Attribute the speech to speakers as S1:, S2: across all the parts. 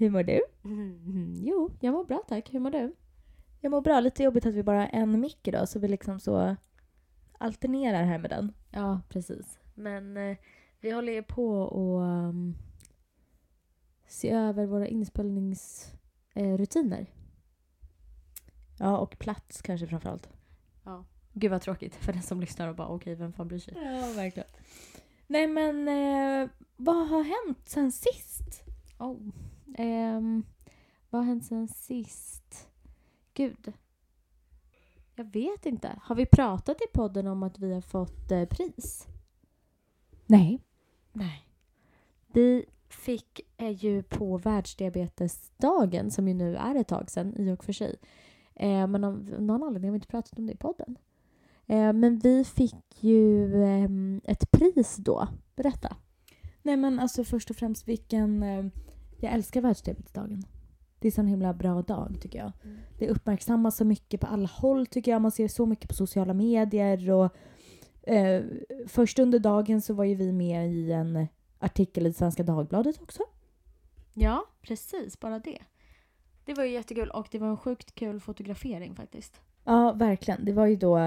S1: Hur mår du?
S2: Mm, jo, jag mår bra tack. Hur mår du?
S1: Jag mår bra. Lite jobbigt att vi bara har en mick idag så vi liksom så alternerar här med den.
S2: Ja, precis. Men eh, vi håller ju på och um, se över våra inspelningsrutiner.
S1: Ja, och plats kanske framförallt.
S2: Ja. Gud vad tråkigt för den som lyssnar och bara okej, vem fan bryr sig?
S1: Ja, verkligen. Nej men, eh, vad har hänt sen sist?
S2: Oh. Ehm, vad har hänt sen sist? Gud. Jag vet inte. Har vi pratat i podden om att vi har fått eh, pris?
S1: Nej.
S2: Nej. Vi fick eh, ju på världsdiabetesdagen, som ju nu är ett tag sedan i och för sig. Eh, men av någon anledning har vi inte pratat om det i podden. Eh, men vi fick ju ehm, ett pris då. Berätta.
S1: Nej men alltså först och främst vilken... Eh, jag älskar världsdiabetesdagen. Det är så en himla bra dag tycker jag. Det uppmärksammas så mycket på alla håll tycker jag. Man ser så mycket på sociala medier och eh, först under dagen så var ju vi med i en artikel i Svenska Dagbladet också.
S2: Ja, precis. Bara det. Det var ju jättekul och det var en sjukt kul fotografering faktiskt.
S1: Ja, verkligen. Det var ju då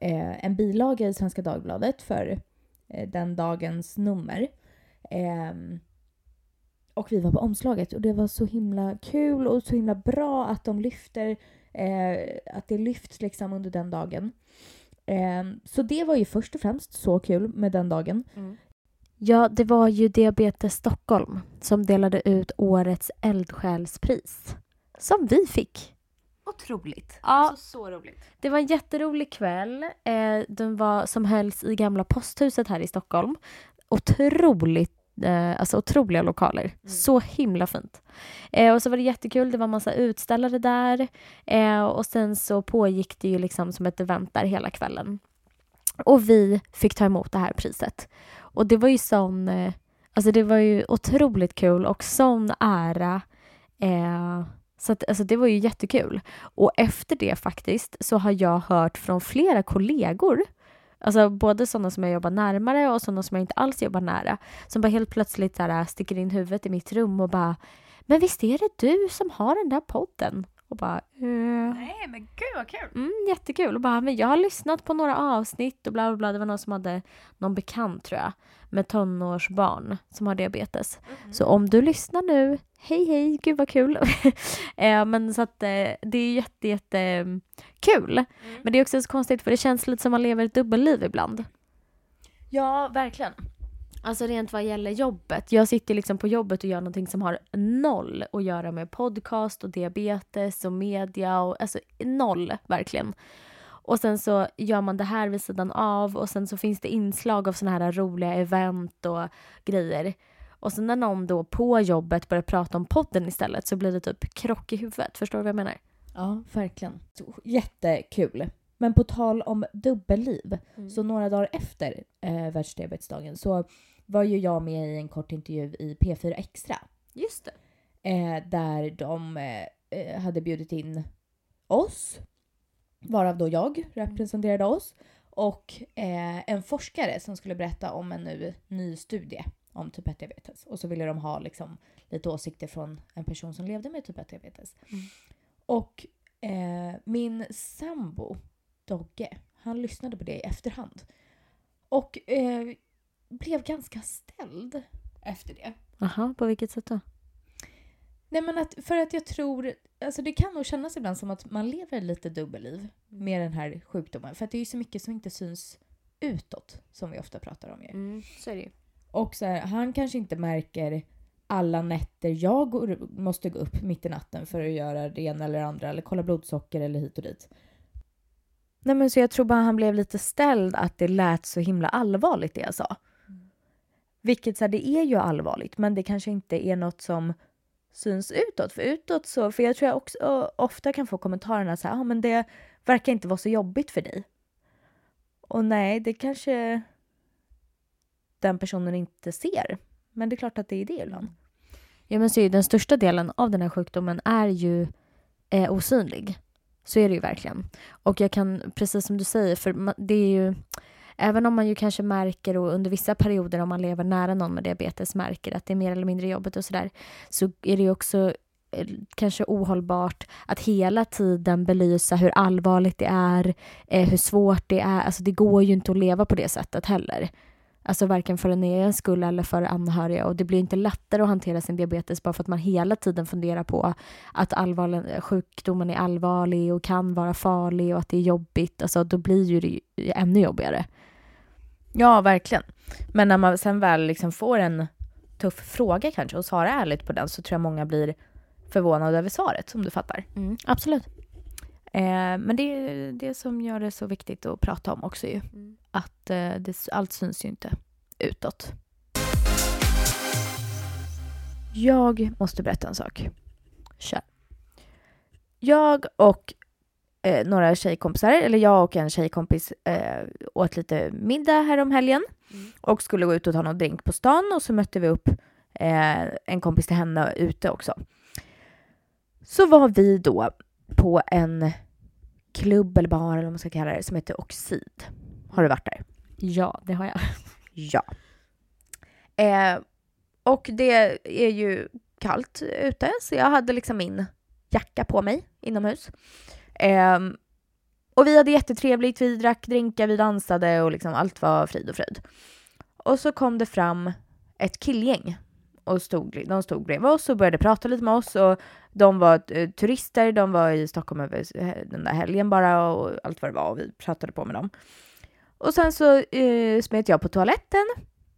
S1: eh, en bilaga i Svenska Dagbladet för eh, den dagens nummer. Ehm, och vi var på omslaget och det var så himla kul och så himla bra att de lyfter, eh, att det lyfts liksom under den dagen. Ehm, så det var ju först och främst så kul med den dagen.
S2: Ja, det var ju Diabetes Stockholm som delade ut årets eldsjälspris. Som vi fick.
S1: Otroligt.
S2: Ja.
S1: Alltså så roligt.
S2: Det var en jätterolig kväll. Eh, den var som hölls i gamla posthuset här i Stockholm. Otroligt Eh, alltså otroliga lokaler. Så himla fint. Eh, och så var det jättekul. Det var massa utställare där. Eh, och sen så pågick det ju liksom som ett event där hela kvällen. Och vi fick ta emot det här priset. Och det var ju sån... Eh, alltså det var ju otroligt kul och sån ära. Eh, så att, alltså det var ju jättekul. Och efter det faktiskt så har jag hört från flera kollegor Alltså både sådana som jag jobbar närmare och sådana som jag inte alls jobbar nära. Som bara helt plötsligt så här, sticker in huvudet i mitt rum och bara Men visst är det du som har den där podden? Och bara eh,
S1: Nej men gud vad kul.
S2: mm, Jättekul. Och bara men jag har lyssnat på några avsnitt och bla bla bla. Det var någon som hade någon bekant tror jag med tonårsbarn som har diabetes. Så om du lyssnar nu, hej hej, gud vad kul. eh, men så att eh, det är jätte, jätte mm, kul. Men det är också så konstigt för det känns lite som man lever ett dubbelliv ibland.
S1: Ja, verkligen.
S2: Alltså rent vad gäller jobbet. Jag sitter liksom på jobbet och gör någonting som har noll att göra med podcast och diabetes och media och alltså noll verkligen. Och sen så gör man det här vid sidan av och sen så finns det inslag av såna här roliga event och grejer. Och sen när någon då på jobbet börjar prata om podden istället så blir det typ krock i huvudet. Förstår du vad jag menar?
S1: Ja, verkligen. Jättekul. Men på tal om dubbelliv,
S2: Mm.
S1: så några dagar efter eh, världsdiabetesdagen så var ju jag med i en kort intervju i P4 Extra.
S2: Just det.
S1: Eh, där de eh, eh, hade bjudit in oss, varav då jag representerade oss, och eh, en forskare som skulle berätta om en nu, ny studie om typ 1-diabetes. Och så ville de ha liksom, lite åsikter från en person som levde med typ 1-diabetes.
S2: Mm.
S1: Och eh, min sambo, Dogge, han lyssnade på det i efterhand. Och eh, blev ganska ställd efter det.
S2: Jaha, på vilket sätt då?
S1: Nej men att, för att jag tror, alltså det kan nog kännas ibland som att man lever lite dubbelliv med den här sjukdomen. För att det är ju så mycket som inte syns utåt, som vi ofta pratar om ju.
S2: Mm, så är det.
S1: Och så här, han kanske inte märker alla nätter jag går, måste gå upp mitt i natten för att göra det ena eller andra, eller kolla blodsocker eller hit och dit. Nej men så jag tror bara han blev lite ställd att det lät så himla allvarligt det jag sa. Vilket så här, det är ju allvarligt, men det kanske inte är något som syns utåt. För utåt så, för jag tror jag också ofta kan få kommentarerna så här, ah, men det verkar inte vara så jobbigt för dig. Och nej, det kanske den personen inte ser. Men det är klart att det är det ibland. Mm.
S2: Ja men så är ju den största delen av den här sjukdomen är ju eh, osynlig. Så är det ju verkligen. Och jag kan, precis som du säger, för det är ju även om man ju kanske märker och under vissa perioder om man lever nära någon med diabetes märker att det är mer eller mindre jobbigt och sådär så är det ju också eh, kanske ohållbart att hela tiden belysa hur allvarligt det är, eh, hur svårt det är. Alltså det går ju inte att leva på det sättet heller. Alltså varken för en egen skull eller för anhöriga. Och det blir inte lättare att hantera sin diabetes bara för att man hela tiden funderar på att eh, sjukdomen är allvarlig och kan vara farlig och att det är jobbigt. Alltså då blir ju det ännu jobbigare.
S1: Ja, verkligen. Men när man sen väl liksom får en tuff fråga kanske och svarar ärligt på den så tror jag många blir förvånade över svaret, om du fattar.
S2: Mm, absolut.
S1: Eh, men det är det som gör det så viktigt att prata om också ju. Mm. Att eh, det, allt syns ju inte utåt. Jag måste berätta en sak. Kör. Jag och eh, några tjejkompisar, eller jag och en tjejkompis eh, åt lite middag här om helgen mm. och skulle gå ut och ta någon drink på stan och så mötte vi upp eh, en kompis till henne ute också. Så var vi då på en klubb eller bar eller vad man ska kalla det som heter Oxid. Har du varit där?
S2: Ja, det har jag.
S1: Ja. Eh, och det är ju kallt ute så jag hade liksom min jacka på mig inomhus. Eh, och vi hade jättetrevligt, vi drack drinkar, vi dansade och liksom allt var frid och fröjd. Och så kom det fram ett killgäng och stod, de stod bredvid oss och började prata lite med oss och de var eh, turister, de var i Stockholm över den där helgen bara och allt vad det var och vi pratade på med dem. Och sen så eh, smet jag på toaletten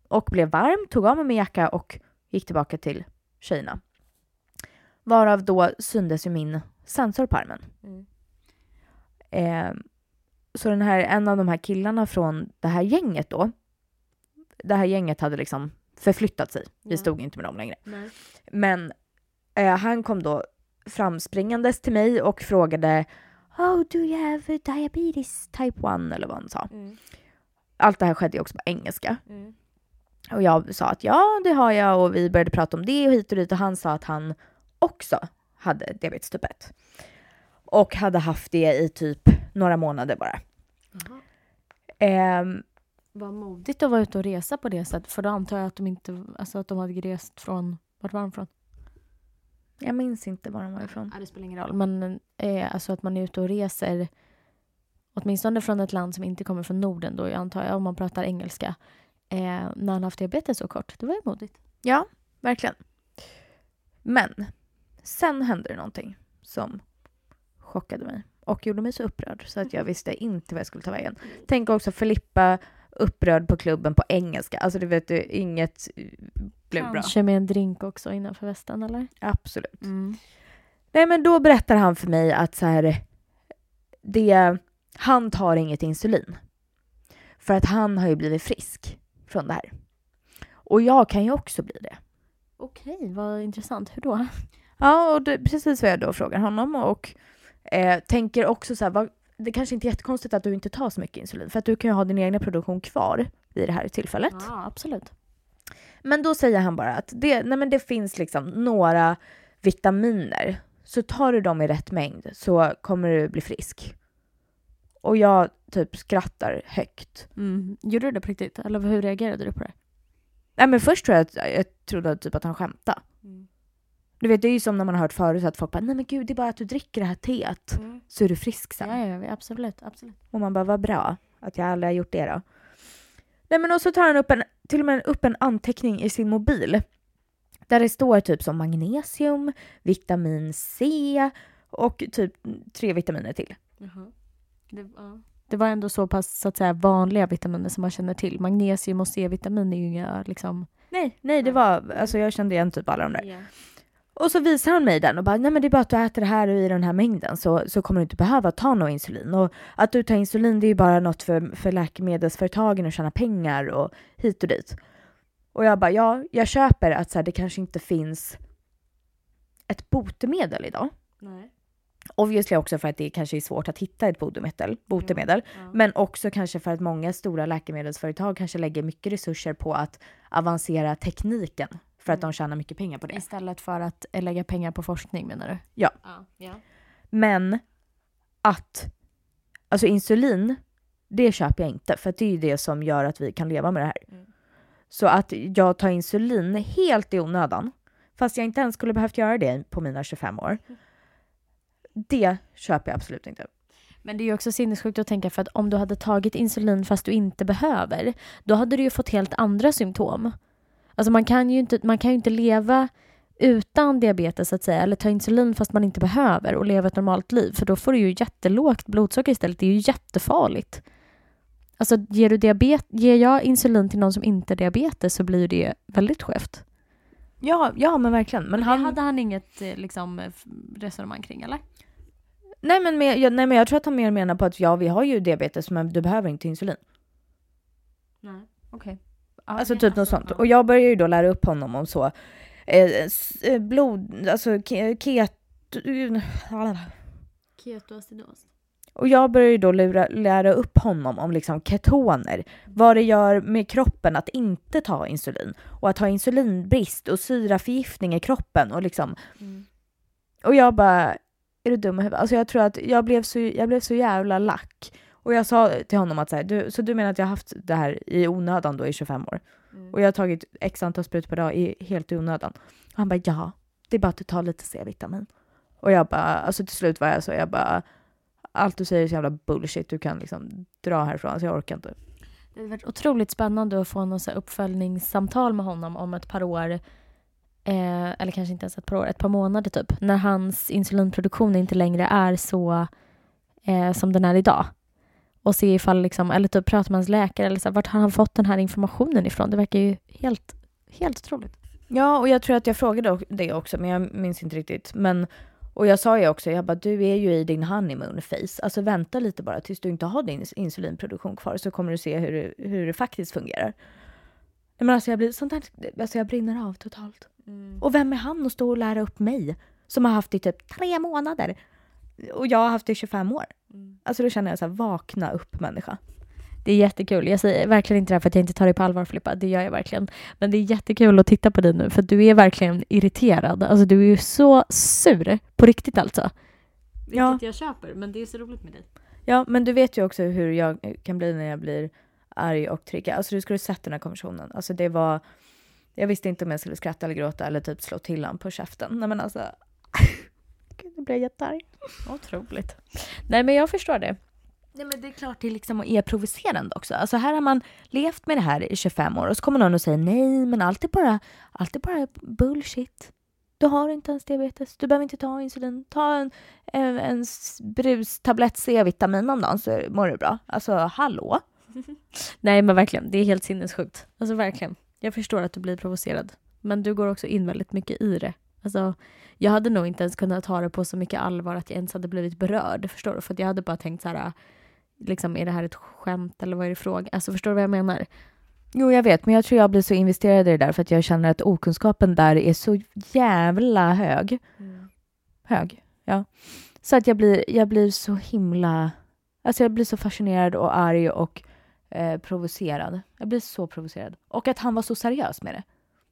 S1: och blev varm, tog av mig min jacka och gick tillbaka till tjejerna. Varav då syndes ju min sensor på armen. Mm. Eh, så den här, en av de här killarna från det här gänget då, det här gänget hade liksom förflyttat sig. Vi stod inte med dem längre. Nej. Men eh, han kom då framspringandes till mig och frågade Oh, do you have diabetes type 1? Eller vad han sa. Mm. Allt det här skedde ju också på engelska. Mm. Och jag sa att ja, det har jag och vi började prata om det och hit och dit och han sa att han också hade diabetes typ 1. Och hade haft det i typ några månader bara.
S2: Eh, vad modigt att vara ute och resa på det sättet. För då antar jag att de inte, alltså att de hade rest från, vart var de från?
S1: Jag minns inte var de var ifrån.
S2: Ja, det spelar ingen roll. Men eh, alltså att man är ute och reser, åtminstone från ett land som inte kommer från Norden då, jag antar jag, om man pratar engelska, eh, när han haft diabetes så kort. Det var ju modigt.
S1: Ja, verkligen. Men sen hände det någonting som chockade mig och gjorde mig så upprörd så att jag visste inte vad jag skulle ta vägen. Tänk också Filippa upprörd på klubben på engelska. Alltså du vet, inget blev bra.
S2: Kanske med en drink också innanför västen eller?
S1: Absolut. Mm. Nej men då berättar han för mig att så här, det, han tar inget insulin. För att han har ju blivit frisk från det här. Och jag kan ju också bli det.
S2: Okej, vad intressant. Hur då?
S1: Ja, och det, precis vad jag då frågar honom och eh, tänker också så här, vad, det kanske inte är jättekonstigt att du inte tar så mycket insulin för att du kan ju ha din egna produktion kvar vid det här tillfället.
S2: Ja, absolut.
S1: Men då säger han bara att det, nej men det finns liksom några vitaminer. Så tar du dem i rätt mängd så kommer du bli frisk. Och jag typ skrattar högt.
S2: Mm. Gjorde du det på riktigt? Eller hur reagerade du på det?
S1: Nej men först tror jag att jag trodde typ att han skämtade. Mm. Du vet, det är ju som när man har hört förut att folk bara “nej men gud, det är bara att du dricker det här teet mm. så är du frisk sen”.
S2: Ja, ja, absolut, absolut.
S1: Och man bara “vad bra att jag aldrig har gjort det då”. Nej men och så tar han upp en, till och med upp en anteckning i sin mobil där det står typ som magnesium, vitamin C och typ tre vitaminer till. Uh-huh.
S2: Det, uh. det, var ändå så pass så att säga vanliga vitaminer som man känner till. Magnesium och C-vitamin är ju inga liksom...
S1: Nej, nej det var, alltså jag kände igen typ alla de där. Yeah. Och så visar han mig den och bara, nej men det är bara att du äter det här i den här mängden så, så kommer du inte behöva ta något insulin. Och att du tar insulin det är ju bara något för, för läkemedelsföretagen att tjäna pengar och hit och dit. Och jag bara, ja, jag köper att så här, det kanske inte finns ett botemedel idag. Nej. Obviously också för att det kanske är svårt att hitta ett botemedel, botemedel. Mm, ja. men också kanske för att många stora läkemedelsföretag kanske lägger mycket resurser på att avancera tekniken för att de tjänar mycket pengar på det.
S2: Istället för att lägga pengar på forskning menar du?
S1: Ja.
S2: ja, ja.
S1: Men att, alltså insulin, Det köper jag inte för att det är ju det som gör att vi kan leva med det här.
S2: Mm.
S1: Så att jag tar insulin helt i onödan, fast jag inte ens skulle behövt göra det på mina 25 år. Det köper jag absolut inte.
S2: Men det är ju också sinnessjukt att tänka för att om du hade tagit insulin fast du inte behöver, då hade du ju fått helt andra symptom. Alltså man kan ju inte, man kan ju inte leva utan diabetes så att säga, eller ta insulin fast man inte behöver och leva ett normalt liv, för då får du ju jättelågt blodsocker istället. Det är ju jättefarligt. Alltså ger, du diabet, ger jag insulin till någon som inte har diabetes så blir det väldigt skevt.
S1: Ja, ja men verkligen. Men han...
S2: det hade han inget eh, liksom, resonemang kring, eller?
S1: nej, men med, jag, nej men jag tror att han mer menar på att ja, vi har ju diabetes men du behöver inte insulin.
S2: Nej. Okej.
S1: Alltså typ något sånt. Och jag börjar ju då lära upp honom om så. Eh, eh, blod, alltså ke- ket...
S2: Ketoacidos.
S1: Och jag börjar ju då lura, lära upp honom om liksom ketoner, vad det gör med kroppen att inte ta insulin och att ha insulinbrist och syraförgiftning i kroppen och liksom.
S2: Mm.
S1: Och jag bara, är du dum i huvudet? Alltså jag tror att jag blev så, jag blev så jävla lack. Och jag sa till honom att så, här, du, så du menar att jag har haft det här i onödan då i 25 år?
S2: Mm.
S1: Och jag har tagit x antal sprutor per dag i, helt i onödan. Och han bara ja, det är bara att du tar lite C-vitamin. Och jag bara, alltså till slut var jag så, jag bara, allt du säger är så jävla bullshit, du kan liksom dra härifrån, så jag orkar inte.
S2: Det hade varit otroligt spännande att få någon så här uppföljningssamtal med honom om ett par år. Eh, eller kanske inte ens ett par år, ett par månader typ. När hans insulinproduktion inte längre är så eh, som den är idag. Och se ifall, liksom, eller typ prata med hans läkare eller så här, vart har han fått den här informationen ifrån? Det verkar ju helt, helt otroligt.
S1: Ja, och jag tror att jag frågade det också, men jag minns inte riktigt. Men, och jag sa ju också, jag bara, du är ju i din honeymoon phase. Alltså vänta lite bara tills du inte har din insulinproduktion kvar så kommer du se hur det, hur det faktiskt fungerar. Nej, Men alltså jag blir sånt här, alltså jag brinner av totalt. Och vem är han att stå och lära upp mig som har haft det i typ tre månader? Och jag har haft det i 25 år. Alltså då känner jag så här, vakna upp människa.
S2: Det är jättekul. Jag säger verkligen inte det här för att jag inte tar dig på allvar Filippa. Det gör jag verkligen. Men det är jättekul att titta på dig nu för du är verkligen irriterad. Alltså du är ju så sur. På riktigt alltså.
S1: Ja.
S2: Vilket jag köper. Men det är så roligt med dig.
S1: Ja, men du vet ju också hur jag kan bli när jag blir arg och triggad. Alltså du skulle sett den här konversationen. Alltså det var... Jag visste inte om jag skulle skratta eller gråta eller typ slå till honom på käften. Nej men alltså... Gud, nu blir jag jättearg.
S2: Otroligt. Nej men jag förstår det.
S1: Nej men det är klart det liksom är provocerande också. Alltså här har man levt med det här i 25 år och så kommer någon och säger nej men allt är bara, allt är bara bullshit. Du har inte ens diabetes, du behöver inte ta insulin. Ta en, en, en brustablett C-vitamin om dagen så mår du bra. Alltså hallå?
S2: Nej men verkligen. Det är helt sinnessjukt. Alltså verkligen. Jag förstår att du blir provocerad. Men du går också in väldigt mycket i det. Alltså, jag hade nog inte ens kunnat ta det på så mycket allvar att jag ens hade blivit berörd. Förstår du? För att jag hade bara tänkt så här, liksom, är det här ett skämt eller vad är det fråga? Alltså förstår du vad jag menar?
S1: Jo jag vet men jag tror jag blir så investerad i det där för att jag känner att okunskapen där är så jävla hög. Hög, ja. Så att jag blir, jag blir så himla... Alltså jag blir så fascinerad och arg och eh, provocerad. Jag blir så provocerad. Och att han var så seriös med det.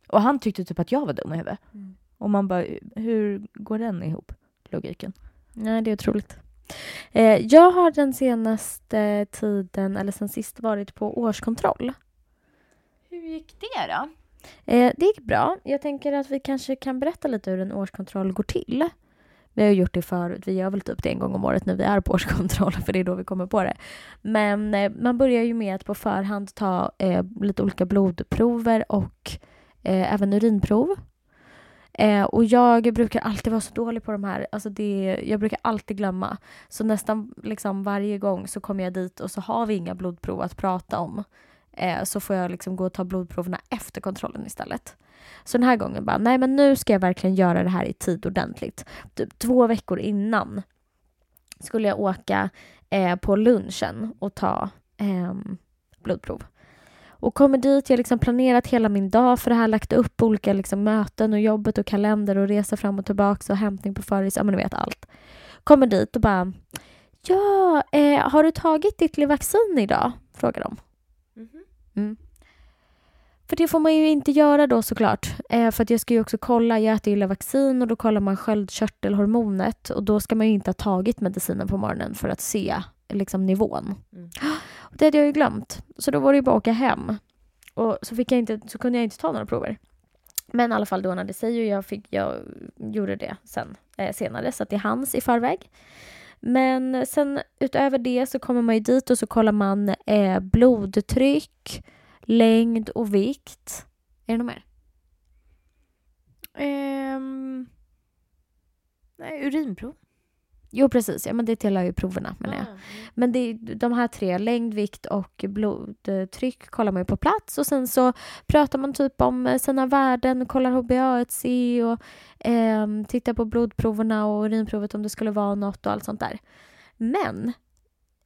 S1: Och han tyckte typ att jag var dum i huvudet.
S2: Mm.
S1: Och man bara, hur går den ihop? Logiken.
S2: Nej, det är otroligt. Eh, jag har den senaste tiden, eller sen sist, varit på årskontroll.
S1: Hur gick det då?
S2: Eh, det gick bra. Jag tänker att vi kanske kan berätta lite hur en årskontroll går till. Vi har gjort det förut. Vi gör väl typ det en gång om året när vi är på årskontroll, för det är då vi kommer på det. Men eh, man börjar ju med att på förhand ta eh, lite olika blodprover och eh, även urinprov. Eh, och jag brukar alltid vara så dålig på de här. Alltså det, jag brukar alltid glömma. Så nästan liksom varje gång så kommer jag dit och så har vi inga blodprov att prata om. Eh, så får jag liksom gå och ta blodproverna efter kontrollen istället. Så den här gången bara, nej men nu ska jag verkligen göra det här i tid ordentligt. Typ två veckor innan skulle jag åka eh, på lunchen och ta ehm, blodprov. Och kommer dit, jag har liksom planerat hela min dag för det här, lagt upp olika liksom möten och jobbet och kalender och resa fram och tillbaka och hämtning på föris, ja men du vet allt. Kommer dit och bara, ja, eh, har du tagit ditt vaccin idag? Frågar de. Mm. För det får man ju inte göra då såklart. Eh, för att jag ska ju också kolla, jag äter ju vaccin och då kollar man sköldkörtelhormonet och då ska man ju inte ha tagit medicinen på morgonen för att se liksom, nivån.
S1: Mm.
S2: Det hade jag ju glömt. Så då var det ju bara att åka hem. Och så, fick jag inte, så kunde jag inte ta några prover. Men i alla fall, det ordnade sig och jag, fick, jag gjorde det sen, eh, senare, så att det är hans i förväg. Men sen utöver det så kommer man ju dit och så kollar man eh, blodtryck, längd och vikt. Är det något mer?
S1: Ehm... Nej, urinprov.
S2: Jo, precis. Ja, men det tillhör ju proverna menar jag.
S1: Ah, mm.
S2: Men det de här tre, längd, vikt och blodtryck kollar man ju på plats och sen så pratar man typ om eh, sina värden, kollar HbA1c och eh, tittar på blodproverna och urinprovet om det skulle vara något och allt sånt där. Men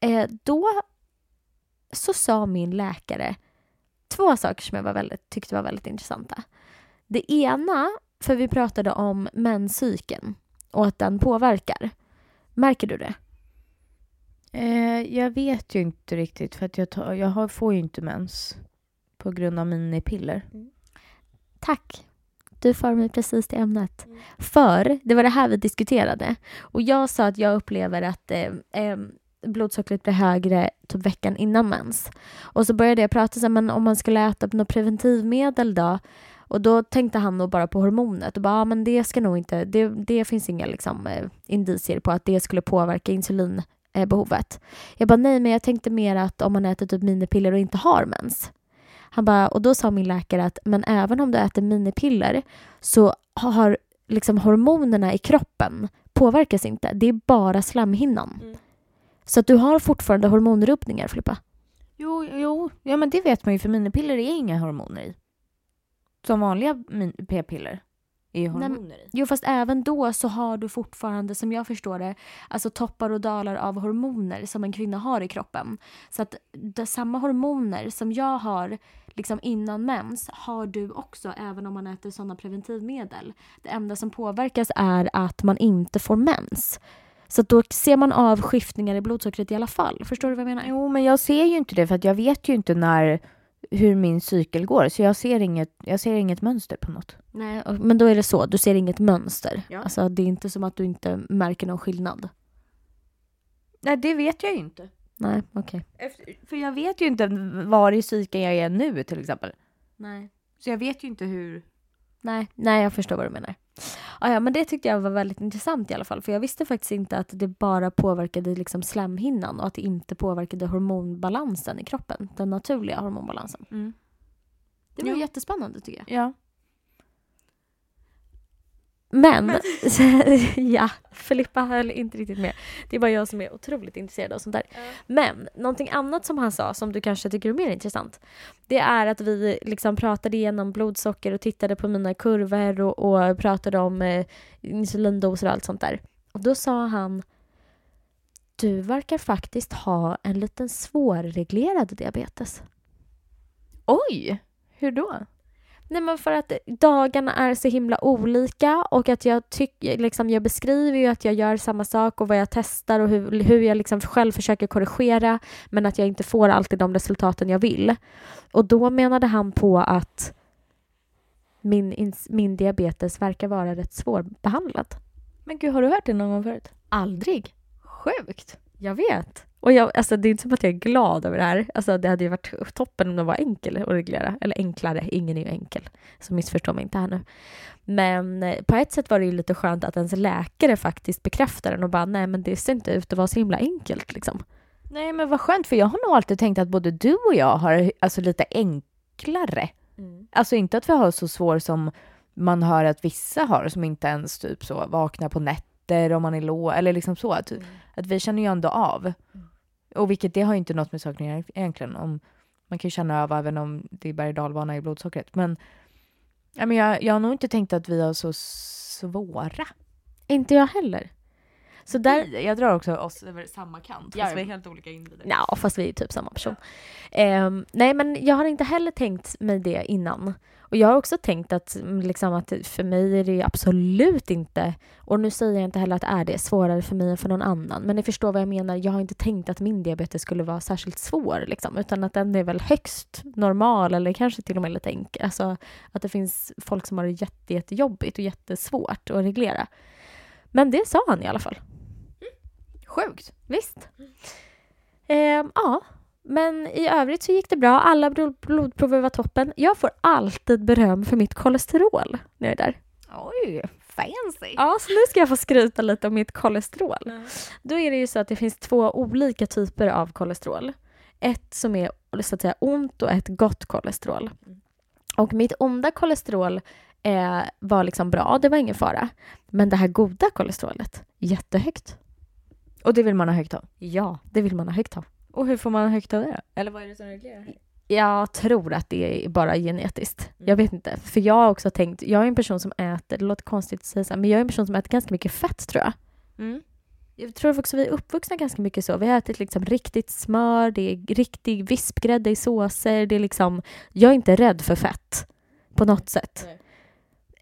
S2: eh, då så sa min läkare två saker som jag var väldigt, tyckte var väldigt intressanta. Det ena, för vi pratade om menscykeln och att den påverkar. Märker du det?
S1: Eh, jag vet ju inte riktigt för att jag, tar, jag har, får ju inte mens på grund av minipiller.
S2: Tack. Du för mig precis till ämnet. För det var det här vi diskuterade. Och jag sa att jag upplever att eh, eh, blodsockret blir högre typ veckan innan mens. Och så började jag prata så här, men om man skulle äta något preventivmedel då? Och då tänkte han nog bara på hormonet och bara, ah, men det ska nog inte, det, det finns inga liksom, eh, indicier på att det skulle påverka insulinbehovet. Jag bara, nej men jag tänkte mer att om man äter typ minipiller och inte har mens. Han bara, och då sa min läkare att men även om du äter minipiller så har liksom hormonerna i kroppen påverkas inte. Det är bara slemhinnan.
S1: Mm.
S2: Så att du har fortfarande hormonrubbningar Filippa.
S1: Jo, jo, ja men det vet man ju för minipiller är inga hormoner i. Som vanliga p-piller är ju hormoner i.
S2: Jo fast även då så har du fortfarande som jag förstår det alltså toppar och dalar av hormoner som en kvinna har i kroppen. Så att det, samma hormoner som jag har liksom innan mens har du också även om man äter sådana preventivmedel. Det enda som påverkas är att man inte får mens. Så då ser man av skiftningar i blodsockret i alla fall. Förstår du vad jag menar?
S1: Jo, men jag ser ju inte det för att jag vet ju inte när hur min cykel går så jag ser inget, jag ser inget mönster på något.
S2: Nej, och- men då är det så. Du ser inget mönster.
S1: Ja.
S2: Alltså det är inte som att du inte märker någon skillnad.
S1: Nej, det vet jag ju inte.
S2: Nej, okej.
S1: Efter, för jag vet ju inte var i cykeln jag är nu till exempel.
S2: Nej.
S1: Så jag vet ju inte hur...
S2: Nej, nej, jag förstår vad du menar. Ah, ja, men det tyckte jag var väldigt intressant i alla fall. För jag visste faktiskt inte att det bara påverkade liksom slemhinnan och att det inte påverkade hormonbalansen i kroppen. Den naturliga hormonbalansen. Det var
S1: Jo.
S2: jättespännande tycker jag.
S1: Ja.
S2: Men, ja, Filippa höll inte riktigt med. Det är bara jag som är otroligt intresserad av sånt där. Men någonting annat som han sa som du kanske tycker är mer intressant. Det är att vi liksom pratade igenom blodsocker och tittade på mina kurvor och, och pratade om eh, insulindoser och allt sånt där. Och då sa han du verkar faktiskt ha en liten svårreglerad diabetes.
S1: Oj! Hur då?
S2: Nej men för att dagarna är så himla olika och att jag tycker, liksom jag beskriver ju att jag gör samma sak och vad jag testar och hur, hur jag liksom själv försöker korrigera men att jag inte får alltid de resultaten jag vill. Och då menade han på att min, min diabetes verkar vara rätt svårbehandlad.
S1: Men gud, har du hört det någon gång förut?
S2: Aldrig.
S1: Sjukt!
S2: Jag vet. Och jag, alltså, det är inte som att jag är glad över det här. Alltså, det hade ju varit toppen om det var enkel att reglera. Eller enklare, ingen är ju enkel. Så missförstå mig inte här nu. Men eh, på ett sätt var det ju lite skönt att ens läkare faktiskt bekräftar den och bara nej men det ser inte ut att vara så himla enkelt liksom.
S1: Nej, men vad skönt, för jag har nog alltid tänkt att både du och jag har alltså, lite enklare. Alltså inte att vi har så svår som man hör att vissa har, som inte ens typ så vaknar på nätter om man är låg, eller liksom så. Att, att vi känner ju ändå av. Och vilket det har ju inte något med saken att göra egentligen. Om, man kan ju känna av även om det är berg och dalbana i blodsockret. Men, ja, men jag, jag har nog inte tänkt att vi har så svåra.
S2: Inte jag heller. Så där,
S1: Jag drar också oss över samma kant,
S2: fast vi är
S1: helt olika individer.
S2: Ja, fast vi är typ samma person. Ehm, nej, men jag har inte heller tänkt mig det innan. Och jag har också tänkt att, mm, liksom, att för mig är det absolut inte, och nu säger jag inte heller att det är det, svårare för mig än för någon annan. Men ni förstår vad jag menar, jag har inte tänkt att min diabetes skulle vara särskilt svår, liksom, utan att den är väl högst normal eller kanske till och med lite enkel. Alltså att det finns folk som har det jätte, jättejobbigt och jättesvårt att reglera. Men det sa han i alla fall.
S1: Sjukt.
S2: Visst. Ehm, ja, men i övrigt så gick det bra. Alla blod- blodprover var toppen. Jag får alltid beröm för mitt kolesterol när jag är där.
S1: Oj, fancy.
S2: Ja, så nu ska jag få skryta lite om mitt kolesterol. Då är det ju så att det finns två olika typer av kolesterol. Ett som är så att säga ont och ett gott kolesterol.
S1: Mm.
S2: Och mitt onda kolesterol eh, var liksom bra, det var ingen fara. Men det här goda kolesterolet, jättehögt.
S1: Och det vill man ha högt av?
S2: Ja, det vill man ha högt av.
S1: Och hur får man högt av det? Eller vad är det som reglerar?
S2: Jag tror att det är bara genetiskt.
S1: Mm.
S2: Jag vet inte. För jag har också tänkt, jag är en person som äter, det låter konstigt att säga så här, men jag är en person som äter ganska mycket fett tror jag.
S1: Mm.
S2: Jag tror också vi är uppvuxna ganska mycket så. Vi har ätit liksom riktigt smör, det är riktig vispgrädde i såser. Det är liksom, jag är inte rädd för fett på något sätt.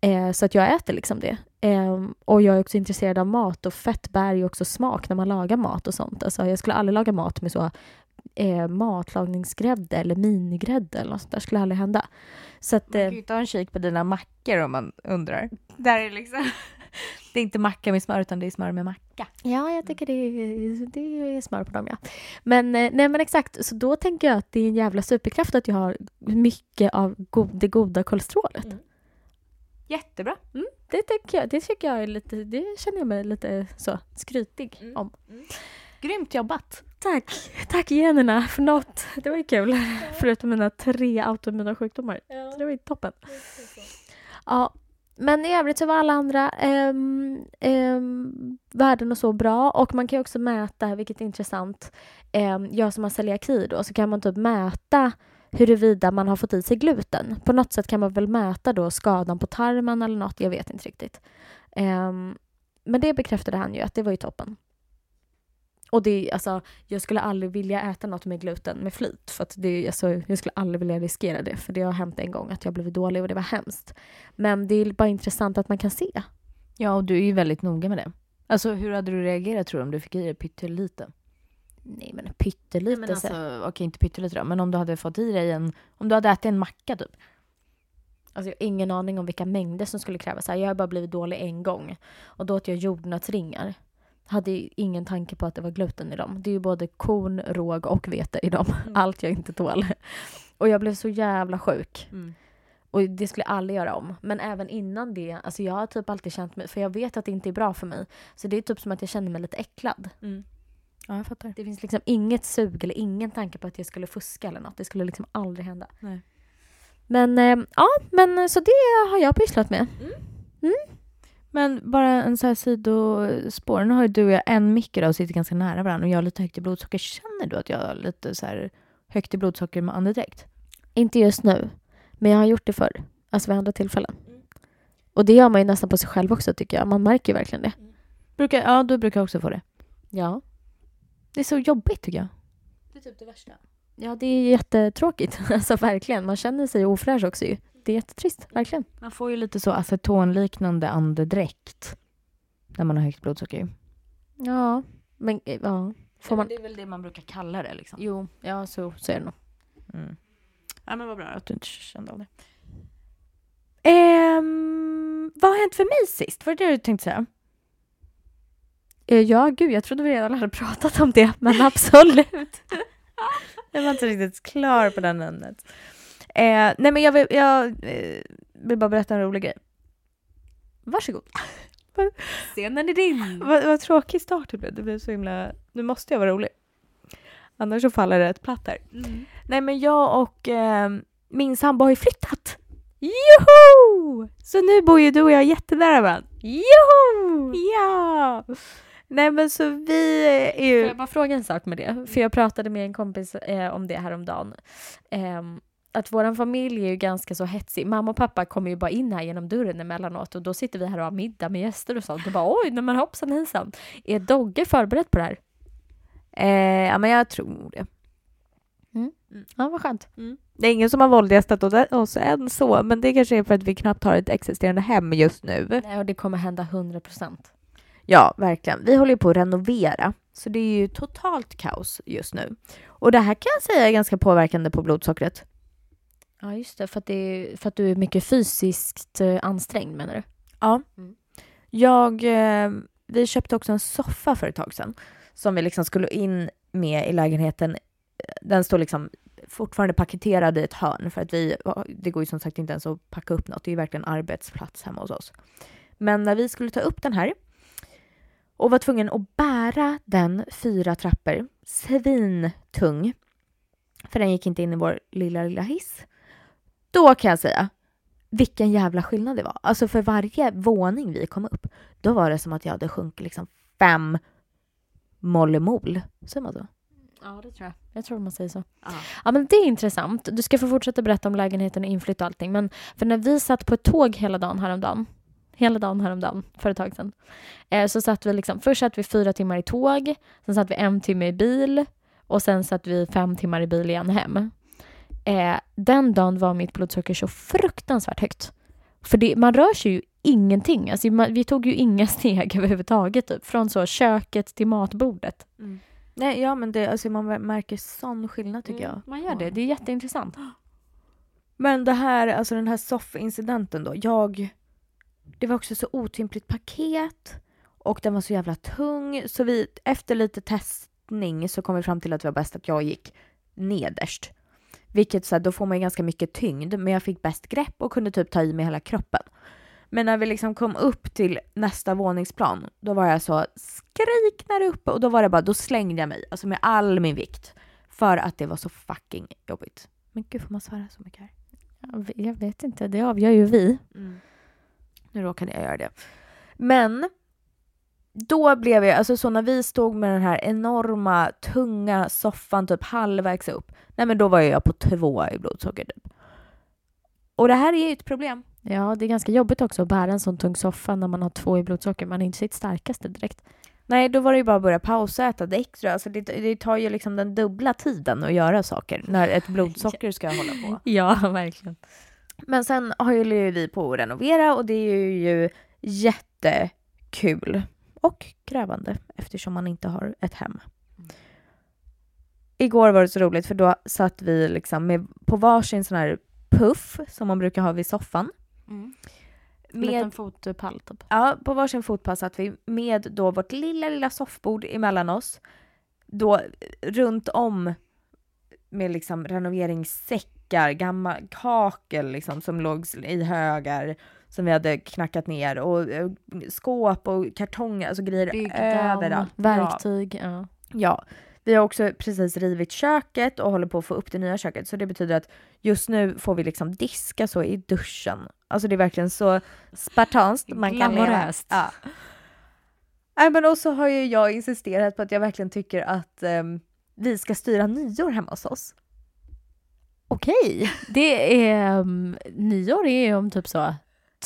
S2: Eh, så att jag äter liksom det. Eh, och jag är också intresserad av mat och fett bär ju också smak när man lagar mat och sånt. Alltså, jag skulle aldrig laga mat med så eh, matlagningsgrädde eller minigrädde eller något sånt där. skulle aldrig hända. Så att,
S1: Man
S2: eh,
S1: kan ju ta en kik på dina mackor om man undrar. Där är liksom... det är inte macka med smör utan det är smör med macka.
S2: Ja, jag tycker det är, det är smör på dem, ja. Men, eh, nej, men exakt, så då tänker jag att det är en jävla superkraft att jag har mycket av go- det goda kolesterolet.
S1: Mm. Jättebra.
S2: Det, tycker jag, det tycker jag är lite, det känner jag mig lite så skrytig
S1: Mm.
S2: om.
S1: Grymt jobbat.
S2: Tack, tack generna för något. Det var ju kul. Förutom mina tre autoimmuna sjukdomar. Så det var ju toppen. Ja, men i övrigt så var alla andra ehm, ehm, värden och så bra. Och man kan ju också mäta, vilket är intressant, ehm, jag som har celiaki då, så kan man typ mäta huruvida man har fått i sig gluten. På något sätt kan man väl mäta då skadan på tarmen eller något, jag vet inte riktigt. Um, men det bekräftade han ju att det var ju toppen. Och det, alltså, jag skulle aldrig vilja äta något med gluten med flit. För att det, alltså, jag skulle aldrig vilja riskera det. För det har hänt en gång att jag blivit dålig och det var hemskt. Men det är bara intressant att man kan se.
S1: Ja, och du är ju väldigt noga med det. Alltså hur hade du reagerat tror du om du fick i dig pyttelite?
S2: Nej men pyttelite.
S1: men
S2: så-
S1: alltså, okej inte pyttelite då, men om du hade fått i dig en, om du hade ätit en macka typ.
S2: Alltså jag har ingen aning om vilka mängder som skulle krävas. Jag har bara blivit dålig en gång. Och då åt jag jordnötsringar. Hade ingen tanke på att det var gluten i dem. Det är ju både korn, råg och vete i dem.
S1: Mm.
S2: Allt jag inte tål. Och jag blev så jävla sjuk.
S1: Mm.
S2: Och det skulle jag aldrig göra om. Men även innan det, alltså jag har typ alltid känt mig, för jag vet att det inte är bra för mig. Så det är typ som att jag känner mig lite äcklad.
S1: Mm. Ja, jag fattar.
S2: Det finns liksom inget sug eller ingen tanke på att jag skulle fuska eller något. Det skulle liksom aldrig hända.
S1: Nej.
S2: Men eh, ja, men så det har jag pysslat med.
S1: Men bara en så här sidospår. Nu har ju du och jag en mick och sitter ganska nära varandra och jag har lite högt i blodsocker. Känner du att jag har lite så här högt i blodsocker med andedräkt?
S2: Inte just nu, men jag har gjort det förr. Alltså vid andra tillfällen. Och det gör man ju nästan på sig själv också tycker jag. Man märker ju verkligen det.
S1: Brukar, ja, du brukar också få det.
S2: Ja.
S1: Det är så jobbigt tycker jag.
S2: Det är typ det värsta. Ja, det är jättetråkigt. Alltså verkligen. Man känner sig ofräsch också ju. Det är jättetrist, verkligen.
S1: Man får ju lite så acetonliknande andedräkt när man har högt blodsocker. ju.
S2: Ja, men eh, ja. Får man...
S1: Det är väl det man brukar kalla det liksom.
S2: Jo, ja så, så är det nog.
S1: Mm. Ja, men vad bra att du inte kände av det. Ehm, vad har hänt för mig sist? Var det det du tänkte säga?
S2: Eh, Ja, gud, jag trodde vi redan hade pratat om det, men absolut.
S1: Jag var inte riktigt klar på den ämnet. Eh, nej men jag vill, jag eh, vill bara berätta en rolig grej.
S2: Varsågod. Scenen är din.
S1: Vad, vad tråkig start det blev. Det blev så himla... Nu måste jag vara rolig. Annars så faller det ett platt här. Nej men jag och eh, min sambo har ju flyttat. Joho! Så nu bor ju du och jag jättenära varandra. Joho! Ja! Nej men så vi är
S2: Får
S1: ju...
S2: jag bara fråga en sak med det? För jag pratade med en kompis eh, om det häromdagen. Ehm, att vår familj är ju ganska så hetsig. Mamma och pappa kommer ju bara in här genom dörren emellanåt och då sitter vi här och har middag med gäster och sånt. Och bara oj, nej men hoppsan hejsan. Är Dogge förberedd på det här?
S1: Eh, ja men jag tror det.
S2: Ja, vad skönt.
S1: Det är ingen som har våldgästat oss än så, men det kanske är för att vi knappt har ett existerande hem just nu.
S2: Nej, och det kommer hända 100 procent.
S1: Ja, verkligen. Vi håller ju på att renovera, så det är ju totalt kaos just nu. Och det här kan jag säga är ganska påverkande på blodsockret.
S2: Ja, just det. För att, det är, för att du är mycket fysiskt eh, ansträngd menar du?
S1: Ja.
S2: Mm.
S1: Jag, eh, vi köpte också en soffa för ett tag sedan som vi liksom skulle in med i lägenheten, den står liksom fortfarande paketerad i ett hörn för att vi, det går ju som sagt inte ens att packa upp något. Det är ju verkligen arbetsplats hemma hos oss. Men när vi skulle ta upp den här och var tvungen att bära den fyra trappor, svintung, för den gick inte in i vår lilla, lilla hiss. Då kan jag säga, vilken jävla skillnad det var. Alltså för varje våning vi kom upp, då var det som att jag hade sjunkit liksom fem mollemol. Säger man så?
S2: Ja, det tror jag. Jag tror man säger så.
S1: Ja.
S2: Ja, men det är intressant. Du ska få fortsätta berätta om lägenheten och inflytt och allting. Men för när vi satt på ett tåg hela dagen häromdagen, hela dagen häromdagen, för ett tag sedan, eh, så satt vi liksom, först satt vi fyra timmar i tåg, sen satt vi en timme i bil och sen satt vi fem timmar i bil igen hem. Eh, den dagen var mitt blodsocker så fruktansvärt högt. För det, man rör sig ju ingenting. Alltså, man, vi tog ju inga steg överhuvudtaget. Typ. Från så köket till matbordet.
S1: Nej, ja men det, alltså man märker sån skillnad tycker jag.
S2: Mm, Man gör det. Det är jätteintressant.
S1: Men det här, alltså den här soffincidenten då. Jag... Det var också så otympligt paket och den var så jävla tung. Så vi, efter lite testning så kom vi fram till att det var bäst att jag gick nederst. Vilket så här, då får man ju ganska mycket tyngd men jag fick bäst grepp och kunde typ ta i med hela kroppen. Men när vi liksom kom upp till nästa våningsplan då var jag så skrik där uppe och då var det bara, då slängde jag mig alltså med all min vikt. För att det var så fucking jobbigt. Men gud får man svära så mycket här?
S2: Jag vet- inte, det avgör ju vi.
S1: Nu råkade jag göra det. Men då blev jag, alltså så när vi stod med den här enorma tunga soffan typ halvvägs upp, nej men då var jag på två i blodsocker typ. Och det här är ju ett problem.
S2: Ja, det är ganska jobbigt också att bära en sån tung soffa när man har två i blodsocker. Man är inte sitt starkaste direkt.
S1: Nej, då var det ju bara att börja pausa och äta det extra. Alltså det, det tar ju liksom den dubbla tiden att göra saker när ett blodsocker ska hålla på.
S2: Ja, verkligen.
S1: Men sen håller ju vi på att renovera och det är ju jättekul och krävande eftersom man inte har ett hem. Igår var det så roligt för då satt vi liksom med, på varsin sån här puff som man brukar ha vid soffan.
S2: Med...
S1: Med,
S2: Liten fotpall typ.
S1: ja, på varsin fotpass satt vi med då vårt lilla, lilla soffbord emellan oss. Då runt om med liksom renoveringssäckar, gammal kakel liksom som låg i högar som vi hade knackat ner och eh, skåp och kartonger, alltså grejer överallt. Ja.
S2: verktyg. Ja.
S1: Ja, vi har också precis rivit köket och håller på att få upp det nya köket. Så det betyder att just nu får vi liksom diska så i duschen. Alltså det är verkligen så spartanskt man kan leva. Ja. Nej men också har ju jag insisterat på att jag verkligen tycker att ehm, vi ska styra nyår hemma hos oss.
S2: Okej, det är... Um, nyår är ju om typ så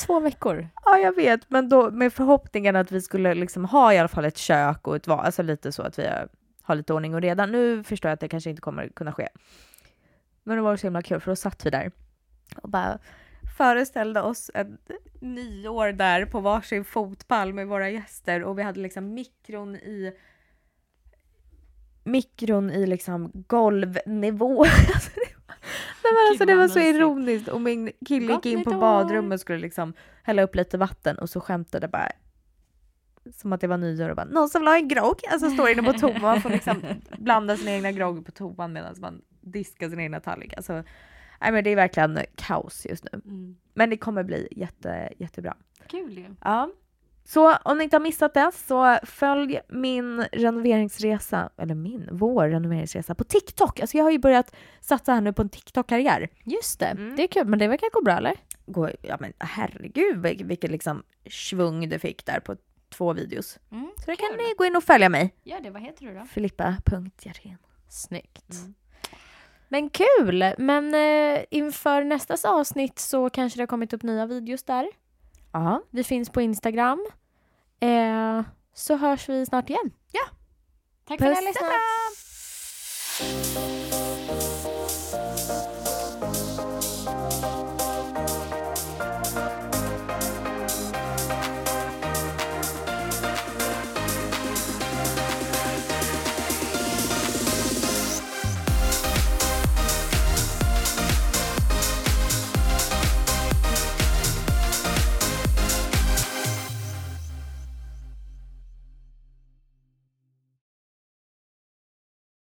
S2: två veckor.
S1: Ja jag vet, men då med förhoppningen att vi skulle liksom ha i alla fall ett kök och ett val, alltså lite så att vi har- har lite ordning och reda. Nu förstår jag att det kanske inte kommer kunna ske. Men det var så himla kul för då satt vi där och bara föreställde oss ett nyår där på varsin fotpall med våra gäster och vi hade liksom mikron i mikron i liksom golvnivå. Alltså, Nej, men alltså det var så ironiskt och min kille gick in på badrummet och skulle liksom hälla upp lite vatten och så skämtade bara som att det var nyår och bara någon som ha en grogg? Alltså står inne på toan man får liksom blanda sina egna grogg på toan medan man diskar sin egna tallrik. Alltså, nej men det är verkligen kaos just nu. Men det kommer bli jätte, jättebra.
S2: Kul ju.
S1: Ja. Så om ni inte har missat det så följ min renoveringsresa, eller min, vår renoveringsresa på TikTok. Alltså jag har ju börjat satsa här nu på en TikTok-karriär.
S2: Just det,
S1: Mm.
S2: det är kul. Men det verkar gå bra eller?
S1: Gå- Ja men herregud vil- vilket liksom svung det fick där på två videos.
S2: Mm,
S1: Så där kan ni gå in och följa mig.
S2: Gör det, vad heter du då?
S1: Filippa.Hjertén.
S2: Snyggt.
S1: Mm.
S2: Men kul! Men eh, inför nästa avsnitt så kanske det har kommit upp nya videos där.
S1: Ja.
S2: Vi finns på Instagram. Eh, så hörs vi snart igen.
S1: Ja.
S2: Tack för att ni har
S1: Puss
S2: lyssnat.